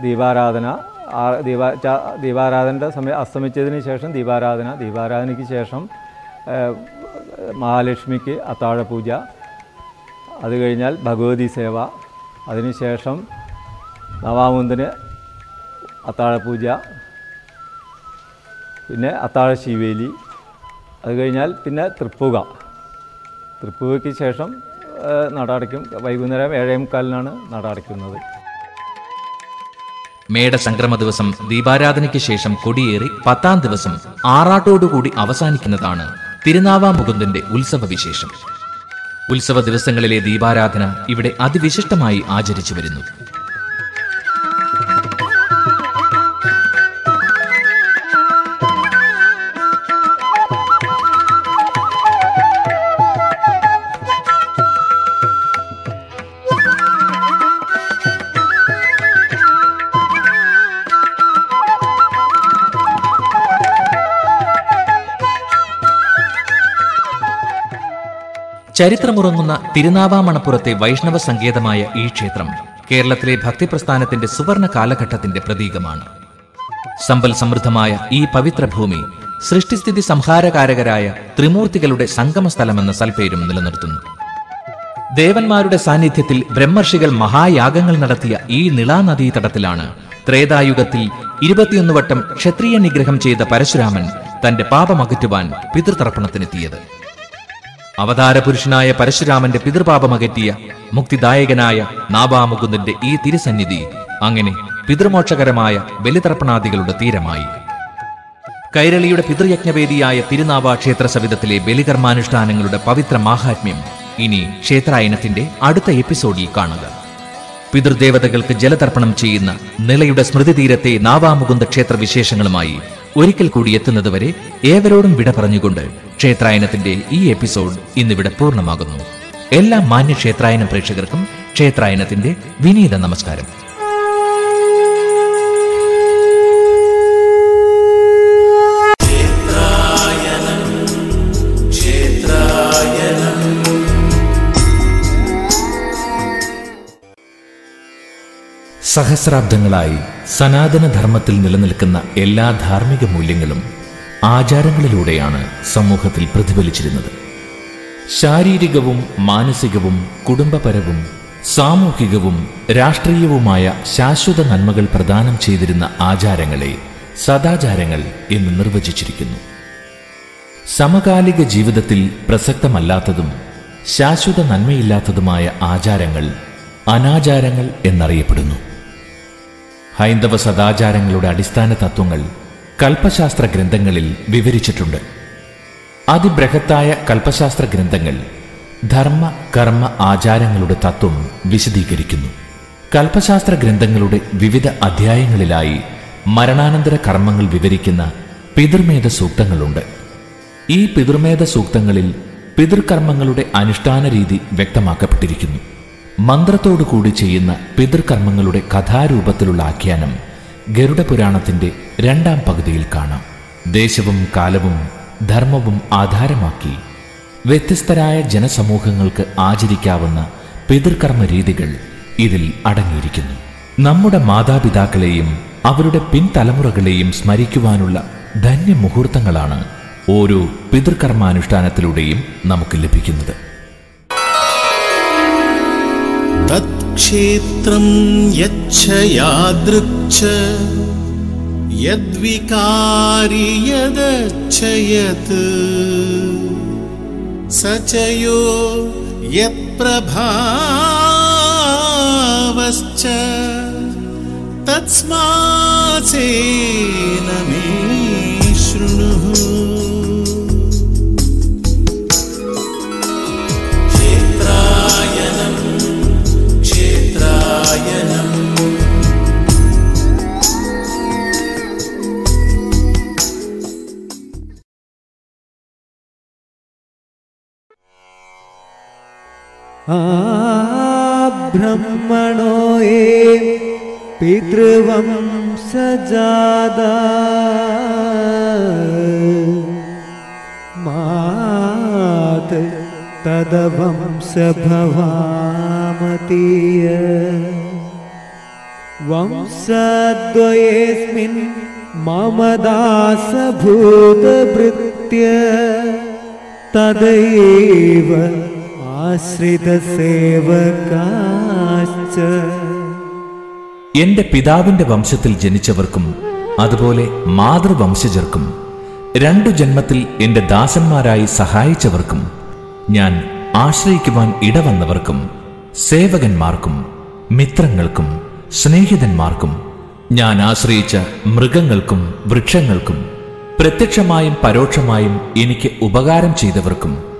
ദീപാരാധന ദീപാ ദീപാരാധനയുടെ സമയം അസ്തമിച്ചതിന് ശേഷം ദീപാരാധന ദീപാരാധനയ്ക്ക് ശേഷം മഹാലക്ഷ്മിക്ക് അത്താഴപൂജ അത് കഴിഞ്ഞാൽ ഭഗവതി സേവ. അതിനുശേഷം നവാമുന്തിന് അത്താഴപൂജ പിന്നെ അത്താഴ ശിവേലി അത് കഴിഞ്ഞാൽ പിന്നെ തൃപ്പുക. തൃപ്പുകയ്ക്ക് ശേഷം നട അടയ്ക്കും. വൈകുന്നേരം ഏഴേ മുക്കാലിനാണ് നട അടയ്ക്കുന്നത്. മേട സംക്രമ ദിവസം ദീപാരാധനയ്ക്ക് ശേഷം കൊടിയേറി പത്താം ദിവസം ആറാട്ടോടുകൂടി അവസാനിക്കുന്നതാണ്. തിരുനാവാമുകുന്ദന്റെ ഉത്സവ വിശേഷം ഉത്സവ ദിവസങ്ങളിലെ ദീപാരാധന ഇവിടെ അതിവിശിഷ്ടമായി ആചരിച്ചു വരുന്നു. ചരിത്രമുറങ്ങുന്ന തിരുനാവാമണപ്പുറത്തെ വൈഷ്ണവ സങ്കേതമായ ഈ ക്ഷേത്രം കേരളത്തിലെ ഭക്തിപ്രസ്ഥാനത്തിന്റെ സുവർണ കാലഘട്ടത്തിന്റെ പ്രതീകമാണ്. സമ്പൽ സമൃദ്ധമായ ഈ പവിത്ര ഭൂമി സൃഷ്ടിസ്ഥിതി സംഹാരകാരകരായ ത്രിമൂർത്തികളുടെ സംഗമസ്ഥലമെന്ന സൽപ്പേരും നിലനിർത്തുന്നു. ദേവന്മാരുടെ സാന്നിധ്യത്തിൽ ബ്രഹ്മർഷികൾ മഹായാഗങ്ങൾ നടത്തിയ ഈ നിളാനദീതടത്തിലാണ് ത്രേതായുഗത്തിൽ ഇരുപത്തിയൊന്ന് വട്ടം ക്ഷത്രിയ നിഗ്രഹം ചെയ്ത പരശുരാമൻ തന്റെ പാപമകറ്റുവാൻ പിതൃതർപ്പണത്തിനെത്തിയത്. അവതാരപുരുഷനായ പരശുരാമന്റെ പിതൃപാപമകറ്റിയ മുക്തിദായകനായ നാഭാമുകുന്ദന്റെ ഈ തിരുസന്നിധി അങ്ങനെ പിതൃമോക്ഷകരമായ ബലിതർപ്പണാദികളുടെ തീരമായി. കൈരളിയുടെ പിതൃയജ്ഞവേദിയായ തിരുനാവ ക്ഷേത്ര സവിധത്തിലെ ബലികർമാനുഷ്ഠാനങ്ങളുടെ പവിത്ര മാഹാത്മ്യം ഇനി ക്ഷേത്രായനത്തിന്റെ അടുത്ത എപ്പിസോഡിൽ കാണുക. പിതൃദേവതകൾക്ക് ജലതർപ്പണം ചെയ്യുന്ന നിളയുടെ സ്മൃതിതീരത്തെ നാവാമുകുന്ദ ക്ഷേത്ര വിശേഷങ്ങളുമായി ഒരിക്കൽ കൂടി എത്തുന്നതുവരെ ഏവരോടും വിട പറഞ്ഞുകൊണ്ട് ക്ഷേത്രായനത്തിന്റെ ഈ എപ്പിസോഡ് ഇന്നിവിടെ പൂർണമാകുന്നു. എല്ലാ മാന്യ ക്ഷേത്രായന പ്രേക്ഷകർക്കും ക്ഷേത്രായനത്തിന്റെ വിനീത നമസ്കാരം. സഹസ്രാബ്ദങ്ങളായി സനാതനധർമ്മത്തിൽ നിലനിൽക്കുന്ന എല്ലാ ധാർമ്മിക മൂല്യങ്ങളും ആചാരങ്ങളിലൂടെയാണ് സമൂഹത്തിൽ പ്രതിഫലിച്ചിരുന്നത്. ശാരീരികവും മാനസികവും കുടുംബപരവും സാമൂഹികവും രാഷ്ട്രീയവുമായ ശാശ്വത നന്മകൾ പ്രദാനം ചെയ്തിരുന്ന ആചാരങ്ങളെ സദാചാരങ്ങൾ എന്ന് നിർവചിച്ചിരിക്കുന്നു. സമകാലിക ജീവിതത്തിൽ പ്രസക്തമല്ലാത്തതും ശാശ്വത നന്മയില്ലാത്തതുമായ ആചാരങ്ങൾ അനാചാരങ്ങൾ എന്നറിയപ്പെടുന്നു. ഹൈന്ദവ സദാചാരങ്ങളുടെ അടിസ്ഥാന തത്വങ്ങൾ കൽപ്പശാസ്ത്ര ഗ്രന്ഥങ്ങളിൽ വിവരിച്ചിട്ടുണ്ട്. അതിബൃഹത്തായ കൽപ്പശാസ്ത്ര ഗ്രന്ഥങ്ങൾ ധർമ്മ കർമ്മ ആചാരങ്ങളുടെ തത്വം വിശദീകരിക്കുന്നു. കൽപ്പശാസ്ത്ര ഗ്രന്ഥങ്ങളുടെ വിവിധ അധ്യായങ്ങളിലായി മരണാനന്തര കർമ്മങ്ങൾ വിവരിക്കുന്ന പിതൃമേധ സൂക്തങ്ങളുണ്ട്. ഈ പിതൃമേധ സൂക്തങ്ങളിൽ പിതൃകർമ്മങ്ങളുടെ അനുഷ്ഠാന രീതി വ്യക്തമാക്കപ്പെട്ടിരിക്കുന്നു. മന്ത്രത്തോടു കൂടി ചെയ്യുന്ന പിതൃകർമ്മങ്ങളുടെ കഥാരൂപത്തിലുള്ള ആഖ്യാനം ഗരുഡപുരാണത്തിന്റെ രണ്ടാം പകുതിയിൽ കാണാം. ദേശവും കാലവും ധർമ്മവും ആധാരമാക്കി വ്യത്യസ്തരായ ജനസമൂഹങ്ങൾക്ക് ആചരിക്കാവുന്ന പിതൃകർമ്മ രീതികൾ ഇതിൽ അടങ്ങിയിരിക്കുന്നു. നമ്മുടെ മാതാപിതാക്കളെയും അവരുടെ പിൻതലമുറകളെയും സ്മരിക്കുവാനുള്ള ധന്യമുഹൂർത്തങ്ങളാണ് ഓരോ പിതൃകർമാനുഷ്ഠാനത്തിലൂടെയും നമുക്ക് ലഭിക്കുന്നത്. तत्क्षेत्रं यच्छ यादृक् यद्विकारि यदच्छयत्। स च यो यत्प्रभावश्च तस्मासेन मे शृणुः ब्रह्मणो ये पितृवं सजादा मात तदवंश भवामतीय वंशद्वयेऽस्मिन् मम दासभूतभृत्य तदैव ആശ്രിതസേവകാശ്ച എന്റെ പിതാവിന്റെ വംശത്തിൽ ജനിച്ചവർക്കും അതുപോലെ മാതൃവംശജർക്കും രണ്ടു ജന്മത്തിൽ എന്റെ ദാസന്മാരായി സഹായിച്ചവർക്കും ഞാൻ ആശ്രയിക്കുവാൻ ഇടവന്നവർക്കും സേവകന്മാർക്കും മിത്രങ്ങൾക്കും സ്നേഹിതന്മാർക്കും ഞാൻ ആശ്രയിച്ച മൃഗങ്ങൾക്കും വൃക്ഷങ്ങൾക്കും പ്രത്യക്ഷമായും പരോക്ഷമായും എനിക്ക് ഉപകാരം ചെയ്തവർക്കും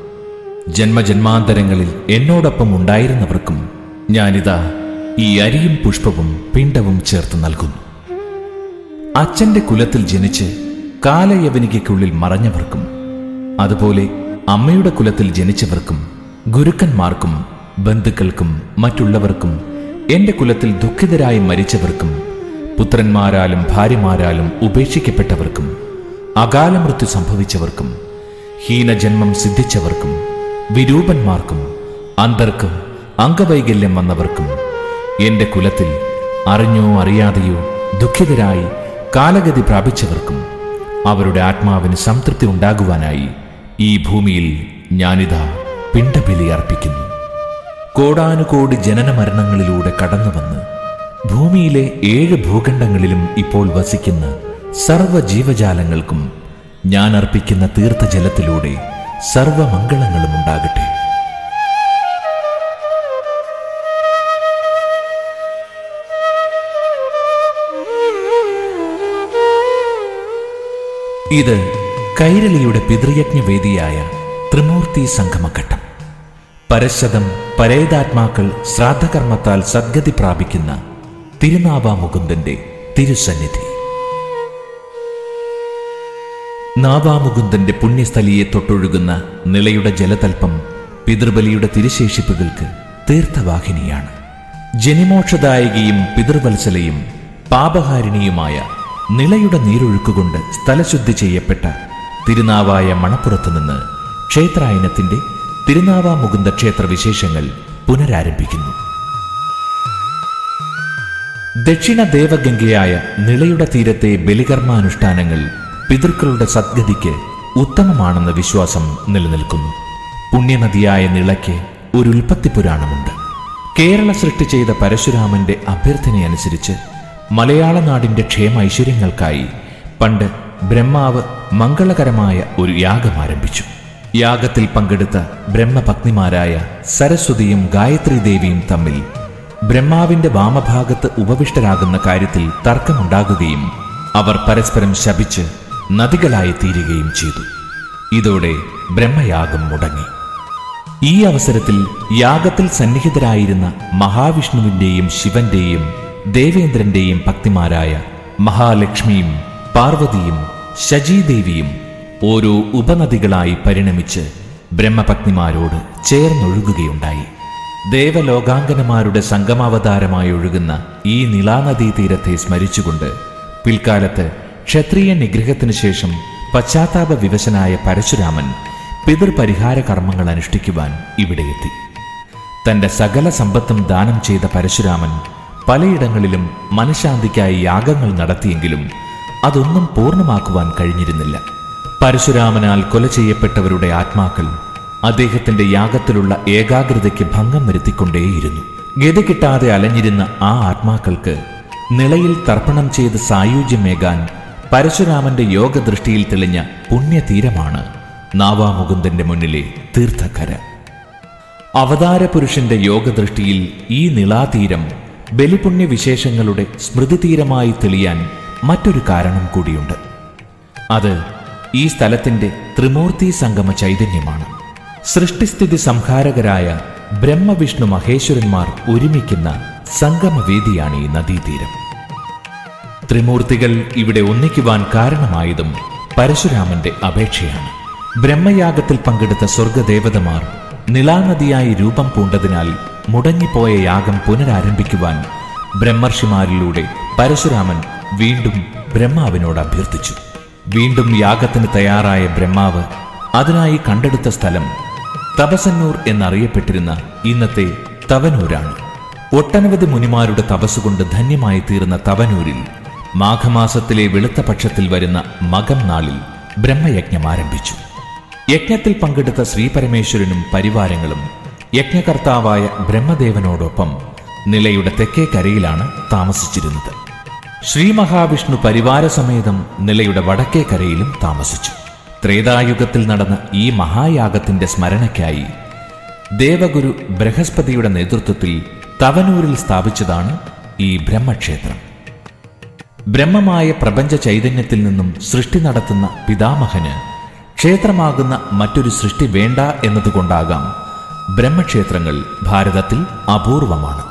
ജന്മജന്മാന്തരങ്ങളിൽ എന്നോടൊപ്പം ഉണ്ടായിരുന്നവർക്കും ഞാനിതാ ഈ അരിയും പുഷ്പവും പിണ്ടവും ചേർത്ത് നൽകുന്നു. അച്ഛന്റെ കുലത്തിൽ ജനിച്ച് കാലയവനികയ്ക്കുള്ളിൽ മറഞ്ഞവർക്കും അതുപോലെ അമ്മയുടെ കുലത്തിൽ ജനിച്ചവർക്കും ഗുരുക്കന്മാർക്കും ബന്ധുക്കൾക്കും മറ്റുള്ളവർക്കും എന്റെ കുലത്തിൽ ദുഃഖിതരായി മരിച്ചവർക്കും പുത്രന്മാരാലും ഭാര്യമാരാലും ഉപേക്ഷിക്കപ്പെട്ടവർക്കും അകാലമൃത്യു സംഭവിച്ചവർക്കും ഹീനജന്മം സിദ്ധിച്ചവർക്കും വിരൂപന്മാർക്കും അന്തർക്കും അംഗവൈകല്യം വന്നവർക്കും എന്റെ കുലത്തിൽ അറിഞ്ഞോ അറിയാതെയോ ദുഃഖിതരായി കാലഗതി പ്രാപിച്ചവർക്കും അവരുടെ ആത്മാവിന് സംതൃപ്തി ഉണ്ടാകുവാനായി ഈ ഭൂമിയിൽ ഞാനിതാ പിണ്ടബലി അർപ്പിക്കുന്നു. കോടാനുകോടി ജനന മരണങ്ങളിലൂടെ കടന്നുവന്ന് ഭൂമിയിലെ ഏഴ് ഭൂഖണ്ഡങ്ങളിലും ഇപ്പോൾ വസിക്കുന്ന സർവ ജീവജാലങ്ങൾക്കും ഞാൻ അർപ്പിക്കുന്ന തീർത്ഥജലത്തിലൂടെ സർവമംഗളങ്ങളും ഉണ്ടാകട്ടെ. ഇത് കൈരളിയുടെ പിതൃയജ്ഞവേദിയായ ത്രിമൂർത്തി സംഗമഘട്ടം. പരശതം പരേതാത്മാക്കൾ ശ്രാദ്ധകർമ്മത്താൽ സദ്ഗതി പ്രാപിക്കുന്ന തിരുനാവാമുകുന്ദന്റെ തിരുസന്നിധി. നാവാമുകുന്ദന്റെ പുണ്യസ്ഥലിയെ തൊട്ടൊഴുകുന്ന നിളയുടെ ജലതൽപ്പം പിതൃബലിയുടെ തിരുശേഷിപ്പുകൾക്ക് തീർത്ഥവാഹിനിയാണ്. ജനിമോക്ഷദായകയും പിതൃവത്സലയും പാപഹാരിണിയുമായ നിളയുടെ നീരൊഴുക്കുകൊണ്ട് സ്ഥലശുദ്ധി ചെയ്യപ്പെട്ട തിരുനാവായ മണപ്പുറത്ത് നിന്ന് ക്ഷേത്രായനത്തിന്റെ തിരുനാവാമുകുന്ദ ക്ഷേത്ര വിശേഷങ്ങൾ പുനരാരംഭിക്കുന്നു. ദക്ഷിണ ദേവഗംഗയായ നിളയുടെ തീരത്തെ ബലികർമാനുഷ്ഠാനങ്ങൾ പിതൃക്കളുടെ സദ്ഗതിക്ക് ഉത്തമമാണെന്ന വിശ്വാസം നിലനിൽക്കുന്നു. പുണ്യനദിയായ നിളയ്ക്ക് ഒരു ഉൽപ്പത്തി പുരാണമുണ്ട് കേരള സൃഷ്ടി ചെയ്ത പരശുരാമന്റെ അഭ്യർത്ഥനയനുസരിച്ച് മലയാള നാടിന്റെ ക്ഷേമ ഐശ്വര്യങ്ങൾക്കായി പണ്ട് ബ്രഹ്മാവ് മംഗളകരമായ ഒരു യാഗം ആരംഭിച്ചു. യാഗത്തിൽ പങ്കെടുത്ത ബ്രഹ്മപത്നിമാരായ സരസ്വതിയും ഗായത്രി ദേവിയും തമ്മിൽ ബ്രഹ്മാവിന്റെ വാമഭാഗത്ത് ഉപവിഷ്ടരാകുന്ന കാര്യത്തിൽ തർക്കമുണ്ടാകുകയും അവർ പരസ്പരം ശപിച്ച് നദികളായി തീരുകയും ചെയ്തു. ഇതോടെ ബ്രഹ്മയാഗം മുടങ്ങി. ഈ അവസരത്തിൽ യാഗത്തിൽ സന്നിഹിതരായിരുന്ന മഹാവിഷ്ണുവിന്റെയും ശിവന്റെയും ദേവേന്ദ്രന്റെയും ഭക്തിമാരായ മഹാലക്ഷ്മിയും പാർവതിയും ശജീദേവിയും ഓരോ ഉപനദികളായി പരിണമിച്ച് ബ്രഹ്മപത്നിമാരോട് ചേർന്നൊഴുകുകയുണ്ടായി. ദേവലോകാംഗനമാരുടെ സംഗമാവതാരമായി ഒഴുകുന്ന ഈ നിളാനദീ തീരത്തെ സ്മരിച്ചുകൊണ്ട് പിൽക്കാലത്ത് ക്ഷത്രിയ നിഗ്രഹത്തിനു ശേഷം പശ്ചാത്താപ വിവശനായ പരശുരാമൻ പിതൃപരിഹാര കർമ്മങ്ങൾ അനുഷ്ഠിക്കുവാൻ ഇവിടെയെത്തി തന്റെ സകല സമ്പത്തും ദാനം ചെയ്ത പരശുരാമൻ പലയിടങ്ങളിലും മനഃശാന്തിക്കായി യാഗങ്ങൾ നടത്തിയെങ്കിലും അതൊന്നും പൂർണമാക്കുവാൻ കഴിഞ്ഞിരുന്നില്ല. പരശുരാമനാൽ കൊല ചെയ്യപ്പെട്ടവരുടെ ആത്മാക്കൾ അദ്ദേഹത്തിന്റെ യാഗത്തിലുള്ള ഏകാഗ്രതയ്ക്ക് ഭംഗം വരുത്തിക്കൊണ്ടേയിരുന്നു. ഗതി കിട്ടാതെ അലഞ്ഞിരുന്ന ആ ആത്മാക്കൾക്ക് നിളയിൽ തർപ്പണം ചെയ്ത് സായുജ്യമേകാൻ പരശുരാമന്റെ യോഗദൃഷ്ടിയിൽ തെളിഞ്ഞ പുണ്യതീരമാണ് നാവാമുകുന്ദന്റെ മുന്നിലെ തീർത്ഥക്കര. അവതാരപുരുഷന്റെ യോഗദൃഷ്ടിയിൽ ഈ നിളാതീരം ബലിപുണ്യവിശേഷങ്ങളുടെ സ്മൃതിതീരമായി തെളിയാൻ മറ്റൊരു കാരണം കൂടിയുണ്ട്. അത് ഈ സ്ഥലത്തിന്റെ ത്രിമൂർത്തി സംഗമ ചൈതന്യമാണ്. സൃഷ്ടിസ്ഥിതി സംഹാരകരായ ബ്രഹ്മവിഷ്ണു മഹേശ്വരന്മാർ ഒരുമിക്കുന്ന സംഗമവേദിയാണ് ഈ നദീതീരം. ത്രിമൂർത്തികൾ ഇവിടെ ഒന്നിക്കുവാൻ കാരണമായതും പരശുരാമന്റെ അപേക്ഷയാണ്. ബ്രഹ്മയാഗത്തിൽ പങ്കെടുത്ത സ്വർഗദേവതമാർ നിലാനദിയായി രൂപം പൂണ്ടതിനാൽ മുടങ്ങിപ്പോയ യാഗം പുനരാരംഭിക്കുവാൻ ബ്രഹ്മർഷിമാരിലൂടെ പരശുരാമൻ വീണ്ടും ബ്രഹ്മാവിനോട് അഭ്യർത്ഥിച്ചു. വീണ്ടും യാഗത്തിന് തയ്യാറായ ബ്രഹ്മാവ് അതിനായി കണ്ടെടുത്ത സ്ഥലം തപസന്നൂർ എന്നറിയപ്പെട്ടിരുന്ന ഇന്നത്തെ തവനൂരാണ്. ഒട്ടനവധി മുനിമാരുടെ തപസ്സുകൊണ്ട് ധന്യമായി തീർന്ന തവനൂരിൽ മാഘമാസത്തിലെ വെളുത്ത പക്ഷത്തിൽ വരുന്ന മകം നാളിൽ ബ്രഹ്മയജ്ഞം ആരംഭിച്ചു. യജ്ഞത്തിൽ പങ്കെടുത്ത ശ്രീപരമേശ്വരനും പരിവാരങ്ങളും യജ്ഞകർത്താവായ ബ്രഹ്മദേവനോടൊപ്പം നിലയുടെ തെക്കേ കരയിലാണ് താമസിച്ചിരുന്നത്. ശ്രീ മഹാവിഷ്ണു പരിവാര സമേതം നിലയുടെ വടക്കേ കരയിലും താമസിച്ചു. ത്രേതായുഗത്തിൽ നടന്ന ഈ മഹായാഗത്തിന്റെ സ്മരണയ്ക്കായി ദേവഗുരു ബൃഹസ്പതിയുടെ നേതൃത്വത്തിൽ തവനൂരിൽ സ്ഥാപിച്ചതാണ് ഈ ബ്രഹ്മക്ഷേത്രം. ബ്രഹ്മമായ പ്രപഞ്ച ചൈതന്യത്തിൽ നിന്നും സൃഷ്ടി നടത്തുന്ന പിതാമഹന് ക്ഷേത്രമാകുന്ന മറ്റൊരു സൃഷ്ടി വേണ്ട എന്നതുകൊണ്ടാകാം. ബ്രഹ്മക്ഷേത്രങ്ങൾ ഭാരതത്തിൽ അപൂർവമാണ്.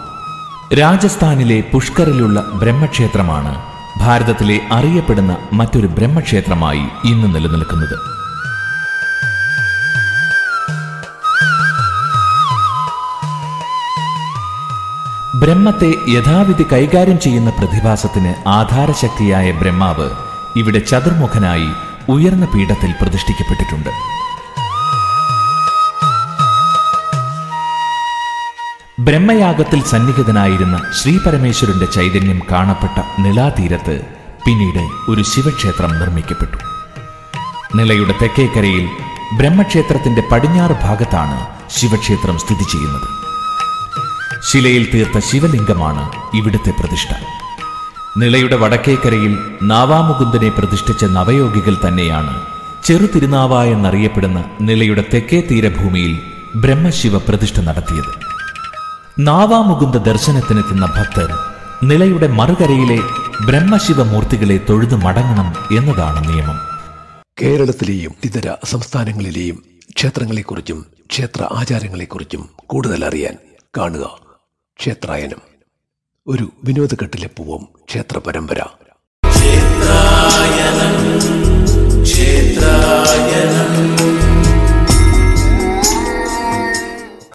രാജസ്ഥാനിലെ പുഷ്കറിലുള്ള ബ്രഹ്മക്ഷേത്രമാണ് ഭാരതത്തിലെ അറിയപ്പെടുന്ന മറ്റൊരു ബ്രഹ്മക്ഷേത്രമായി ഇന്ന് നിലനിൽക്കുന്നത്. ബ്രഹ്മത്തെ യഥാവിധി കൈകാര്യം ചെയ്യുന്ന പ്രതിഭാസത്തിന് ആധാരശക്തിയായ ബ്രഹ്മാവ് ഇവിടെ ചതുർമുഖനായി ഉയർന്ന പീഠത്തിൽ പ്രതിഷ്ഠിക്കപ്പെട്ടിട്ടുണ്ട്. ബ്രഹ്മയാഗത്തിൽ സന്നിഹിതനായിരുന്ന ശ്രീപരമേശ്വരന്റെ ചൈതന്യം കാണപ്പെട്ട നിലാതീരത്ത് പിന്നീട് ഒരു ശിവക്ഷേത്രം നിർമ്മിക്കപ്പെട്ടു. നിലയുടെ തെക്കേക്കരയിൽ ബ്രഹ്മക്ഷേത്രത്തിന്റെ പടിഞ്ഞാറ് ഭാഗത്താണ് ശിവക്ഷേത്രം സ്ഥിതി ചെയ്യുന്നത്. ശിലയിൽ തീർത്ത ശിവലിംഗമാണ് ഇവിടുത്തെ പ്രതിഷ്ഠ. നിളയുടെ വടക്കേക്കരയിൽ നാവാമുകുന്ദനെ പ്രതിഷ്ഠിച്ച നവയോഗികൾ തന്നെയാണ് ചെറുതിരുനാവ എന്നറിയപ്പെടുന്ന നിളയുടെ തെക്കേ തീരഭൂമിയിൽ ബ്രഹ്മശിവ പ്രതിഷ്ഠ നടത്തിയത്. നാവാമുകുന്ദ ദർശനത്തിനെത്തുന്ന ഭക്തർ നിളയുടെ മറുകരയിലെ ബ്രഹ്മശിവ മൂർത്തികളെ തൊഴുതു മടങ്ങണം എന്നതാണ് നിയമം. കേരളത്തിലെയും ഇതര സംസ്ഥാനങ്ങളിലെയും ക്ഷേത്രങ്ങളെക്കുറിച്ചും ക്ഷേത്ര ആചാരങ്ങളെക്കുറിച്ചും കൂടുതൽ അറിയാൻ കാണുക. ക്ഷേത്രായനം. ഒരു വിനോദഘട്ടിലെ പൂവം ക്ഷേത്ര പരമ്പര ക്ഷേത്രായനം.